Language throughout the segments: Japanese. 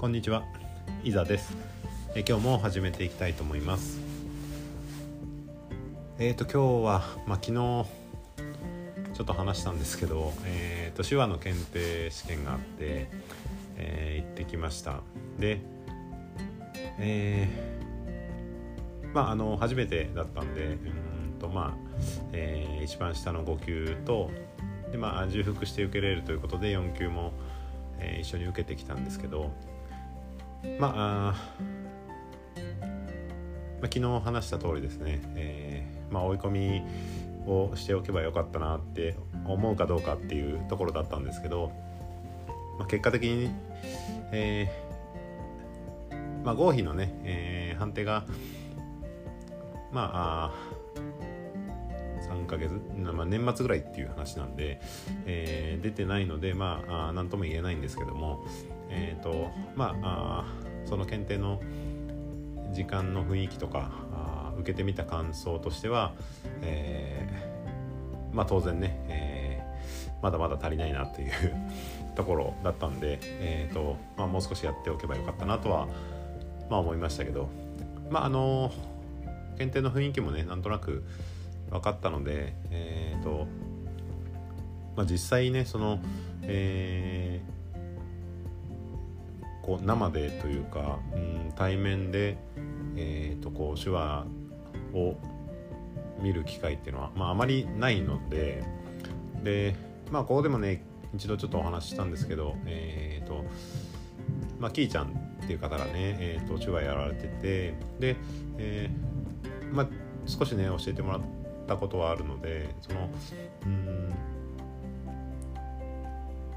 こんにちは、いざです。え今日も始めていきたいと思います。えっ、と今日はまあ昨日ちょっと話したんですけど、えっ、と手話の検定試験があって、えー行ってきました。で、えーまああの初めてだったんで、うんとまあ、えー一番下の5級とでまあ重複して受けれるということで4級も、えー一緒に受けてきたんですけど。まあ、まあ、昨日話した通りですね、えーまあ、追い込みをしておけばよかったなって思うかどうかっていうところだったんですけど、まあ、結果的に、えーまあ、合否のね、えー判定がまああ3ヶ月、まあ、年末ぐらいっていう話なんで、えー出てないのでまああ何とも言えないんですけどもえーとまあその検定の時間の雰囲気とかあ受けてみた感想としては、えーまあ当然ね、えーまだまだ足りないなっていう ところだったんで、えーとまあ、もう少しやっておけばよかったなとは、まあ、思いましたけどまああの検定の雰囲気もねなんとなく分かったのでえーと、まあ、実際ねその、えーこう生でというか、うん、対面で、えー、とこう手話を見る機会っていうのは、まあ、あまりないのでで、まあ、ここでもね一度ちょっとお話ししたんですけど、えーとまあ、キーちゃんっていう方がね、えー、と手話やられててで、えーまあ、少しね教えてもらったことはあるのでそのうん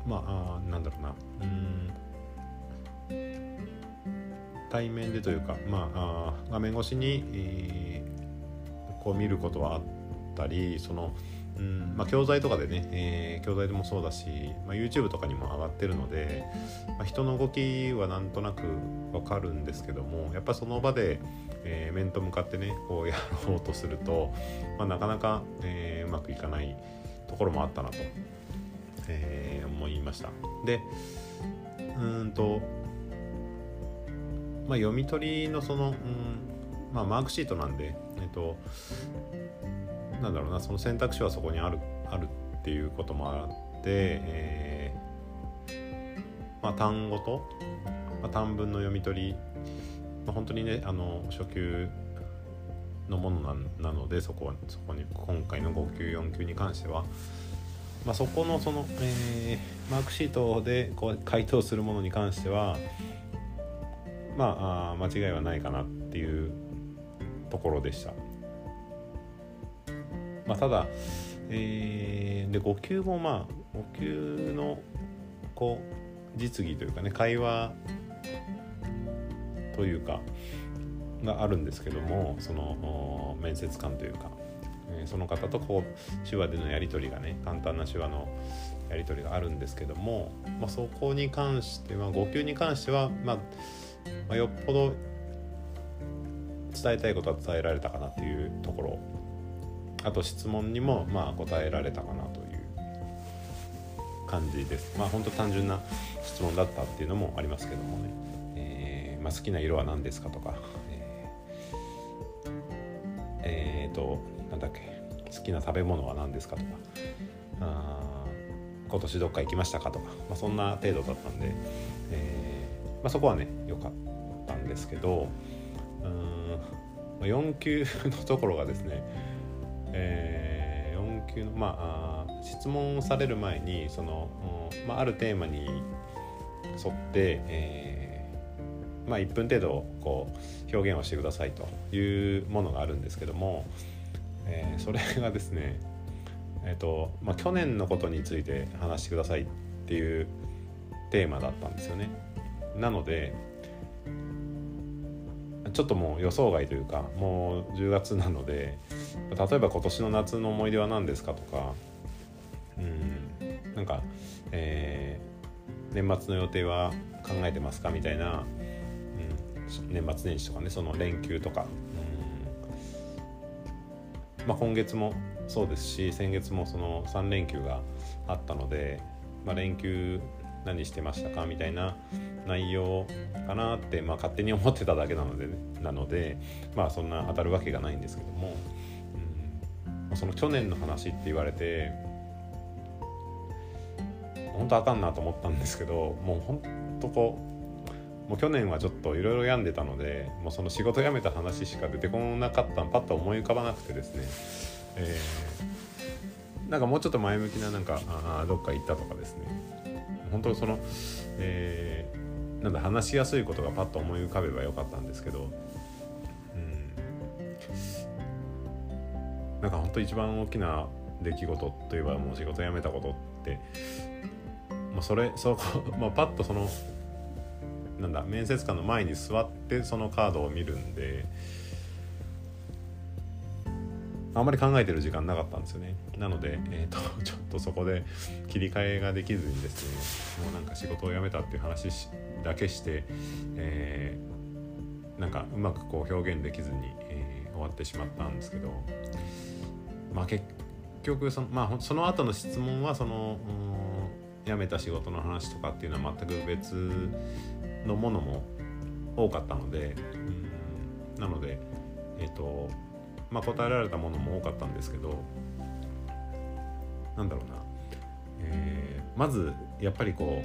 まああなんだろうなうん対面でというか、まあ、あ画面越しに、えーこう見ることはあったりその、うんまあ、教材とかでね、えー教材でもそうだし、まあ、YouTube とかにも上がってるので、まあ、人の動きはなんとなくわかるんですけどもやっぱその場で、えー面と向かってねこうやろうとすると、まあ、なかなか、えーうまくいかないところもあったなと、えー思いました。でうんとまあ、読み取りのその、うんまあ、マークシートなんで、えっと、なんだろうなその選択肢はそこにあるあるっていうこともあって、えーまあ、単語と、まあ、単文の読み取り、まあ、本当にねあの初級のものなのでそこそこに今回の5級4級に関しては、まあ、そこのその、えーマークシートでこう回答するものに関してはまあ間違いはないかなっていうところでした。まあ、ただ、えーで5級もまあ5級のこう実技というかね会話というかがあるんですけどもその面接官というか、えーその方とこう手話でのやり取りがね簡単な手話のやり取りがあるんですけども、まあ、そこに関しては5級に関しては、まあまあ、よっぽど伝えたいことは伝えられたかなっていうところ。あと質問にもまあ答えられたかなという感じです。まあ本当単純な質問だったっていうのもありますけどもね、えーまあ、好きな色は何ですかとか。えーえーとなんだっけ。好きな食べ物は何ですかとか。あ今年どっか行きましたかとか、まあ、そんな程度だったんで、えまあ、そこはね良かったんですけどうんまあ4級のところがですね、え4級のまああ質問をされる前にその、うんまあ、あるテーマに沿って、えーまあ、1分程度こう表現をしてくださいというものがあるんですけども、えーそれがですねえっ、とまあ去年のことについて話してくださいっていうテーマだったんですよね。なのでちょっともう予想外というかもう10月なので例えば今年の夏の思い出は何ですかとかうんなんか、えー年末の予定は考えてますかみたいな、うん、年末年始とかねその連休とか、うんまあ、今月もそうですし先月もその3連休があったので、まあ、連休何してましたか？みたいな内容かなって、まあ、勝手に思ってただけなので、なのでまあそんな当たるわけがないんですけども、うん、その去年の話って言われて本当あかんなと思ったんですけどもう本当こうもう去年はちょっといろいろ病んでたのでもうその仕事辞めた話しか出てこなかったパッと思い浮かばなくてですね、えー、なんかもうちょっと前向きななんかあどっか行ったとかですね。本当その、えー、なんだ話しやすいことがパッと思い浮かべばよかったんですけど、うん、なんか本当一番大きな出来事といえばもう仕事辞めたことってまあ、それそこ まあ、パッとそのなんだ面接官の前に座ってそのカードを見るんであんまり考えてる時間なかったんですよね。なので、えーと、ちょっとそこで切り替えができずにですねもうなんか仕事を辞めたっていう話だけして、えー、なんかうまくこう表現できずに、えー、終わってしまったんですけどまあ結局その,、まあ、その後の質問はその、辞めた仕事の話とかっていうのは全く別のものも多かったので、うん、なのでえっ、ー、とまあ答えられたものも多かったんですけどなんだろうな、えー、まずやっぱりこ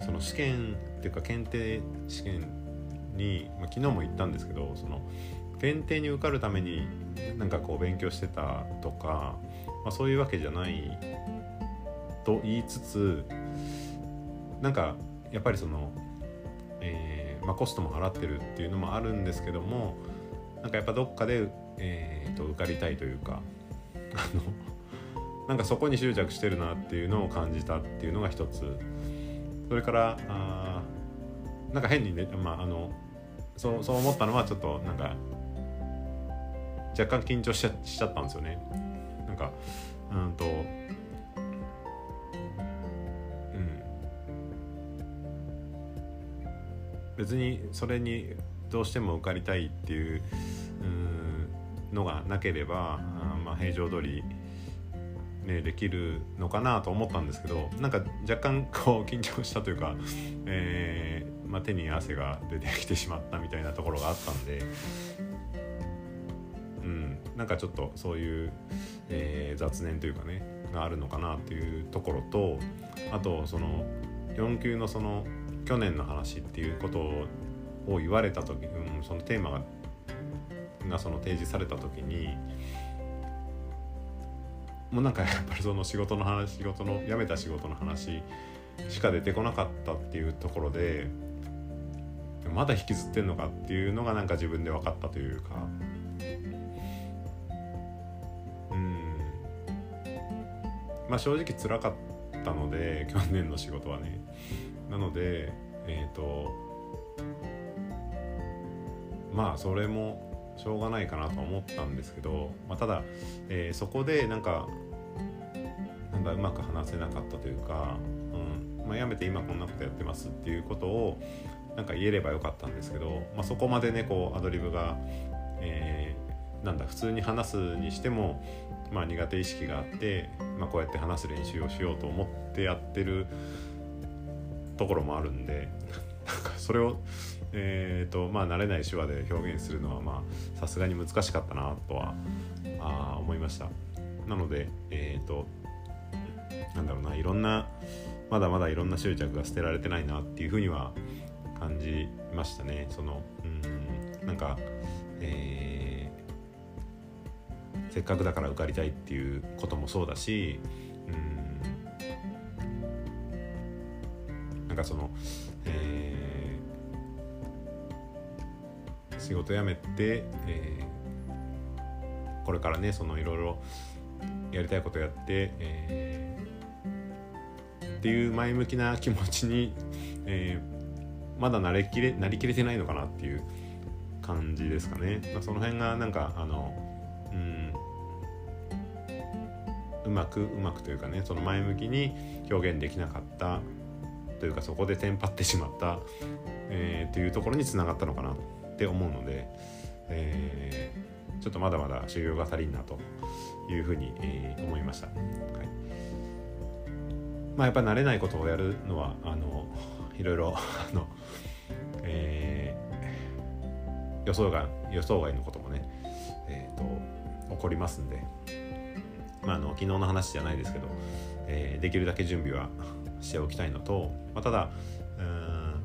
うその試験っていうか検定試験に、まあ、昨日も言ったんですけどその検定に受かるためになんかこう勉強してたとか、まあ、そういうわけじゃないと言いつつなんかやっぱりその、えーまあ、コストも払ってるっていうのもあるんですけどもなんかやっぱどっかで、えーと、受かりたいというか あのなんかそこに執着してるなっていうのを感じたっていうのが一つそれからあなんか変にね、まあ、あのそうそう思ったのはちょっとなんか若干緊張しちゃしちゃったんですよね。なんかうんとうん別にそれにどうしても受かりたいっていうのがなければあまあ平常通りね、できるのかなと思ったんですけどなんか若干こう緊張したというか、えーまあ、手に汗が出てきてしまったみたいなところがあったんで、うん、なんかちょっとそういう、えー、雑念というかねがあるのかなっていうところとあとその4級のその去年の話っていうことを言われた時、うん、そのテーマががその提示された時にもうなんかやっぱりその仕事の話仕事の辞めた仕事の話しか出てこなかったっていうところでまだ引きずってんのかっていうのがなんか自分で分かったというか。うん。まあ正直辛かったので去年の仕事はね。なのでえっ、ー、とまあそれもしょうがないかなと思ったんですけど、まあ、ただ、えー、そこでなんかなんだうまく話せなかったというか、うんまあ、やめて今こんなことやってますっていうことをなんか言えればよかったんですけど、まあ、そこまでねこうアドリブが、えー、なんだ普通に話すにしても、まあ、苦手意識があって、まあ、こうやって話す練習をしようと思ってやってるところもあるんでなんかそれをえーとまあ、慣れない手話で表現するのはさすがに難しかったなとはあ思いました。なのでえっ、ー、となんだろうないろんなまだまだいろんな執着が捨てられてないなっていうふうには感じましたね。そのうんなんか、えー、せっかくだから受かりたいっていうこともそうだしうんなんかその、え仕事辞めて、えー、これからねそのいろいろやりたいことやって、えー、っていう前向きな気持ちに、えー、まだなりきれなりきれてないのかなっていう感じですかね。まあ、その辺がなんかあのうんうまくうまくというかねその前向きに表現できなかったというかそこでテンパってしまった、えー、というところにつながったのかなとって思うので、えー、ちょっとまだまだ修行が足りんなというふうに、えー、思いました。はいまあやっぱり慣れないことをやるのはあのいろいろ あの、えー、予想外予想外のこともね、えーと、起こりますんで、まあ、あの昨日の話じゃないですけど、えー、できるだけ準備はしておきたいのと、まあ、ただうん、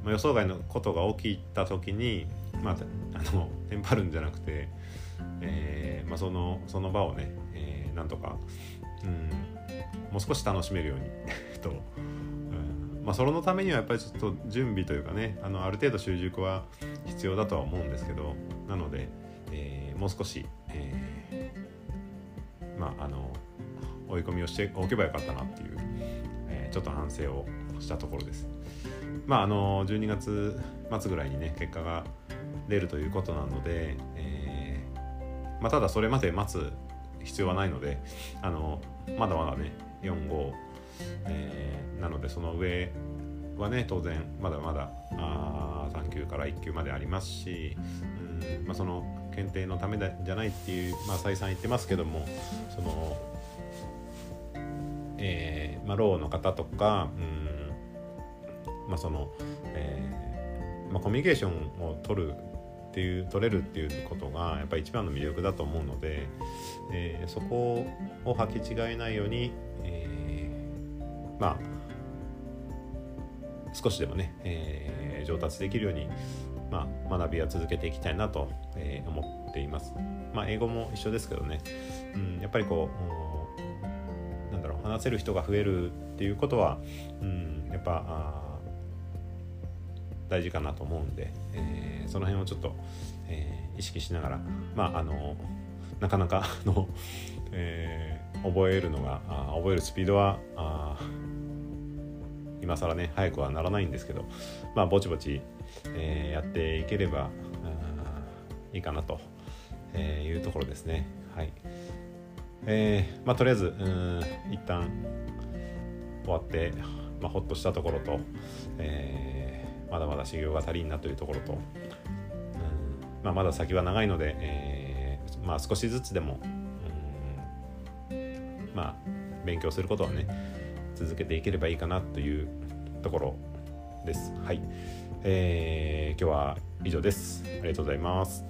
まあ、予想外のことが起きた時に、まあ、あの テンパるんじゃなくて、えーまあ、そのその場をね、えー、なんとか、うん、もう少し楽しめるように と、うん。まあ、それのためにはやっぱりちょっと準備というかねあのある程度習熟は必要だとは思うんですけどなので、えー、もう少し、えー、まああの追い込みをしておけばよかったなっていう、えー、ちょっと反省をしたところです。まああの12月末ぐらいにね結果が出るということなので、えーまあ、ただそれまで待つ必要はないのであのまだまだね45、えー、なのでその上はね当然まだまだあ3級から1級までありますし、うんまあ、その検定のためじゃないっていう、まあ、再三言ってますけどもその、えーまあ、ローの方とか、うんまあそのえーまあ、コミュニケーションを取るっていう取れるっていうことがやっぱり一番の魅力だと思うので、えー、そこを履き違えないように、えー、まあ少しでもね、えー、上達できるように、まあ、学びは続けていきたいなと、えー、思っています。まあ、英語も一緒ですけどね、うん、やっぱりこうなんだろう話せる人が増えるっていうことは、うん、やっぱ大事かなと思うんで、えー、その辺をちょっと、えー、意識しながらまああのなかなかの、えー、覚えるのがあ覚えるスピードはあ今更ね早くはならないんですけどまあぼちぼち、えー、やっていければいいかなというところですね。はい。えー、まあとりあえずうん一旦終わって、まあ、ほっとしたところと、えーまだまだ修行が足りんなというところと、うんまあ、まだ先は長いので、えー、まあ、少しずつでも、うん、まあ勉強することはね続けていければいいかなというところです。はい、えー、今日は以上です。ありがとうございます。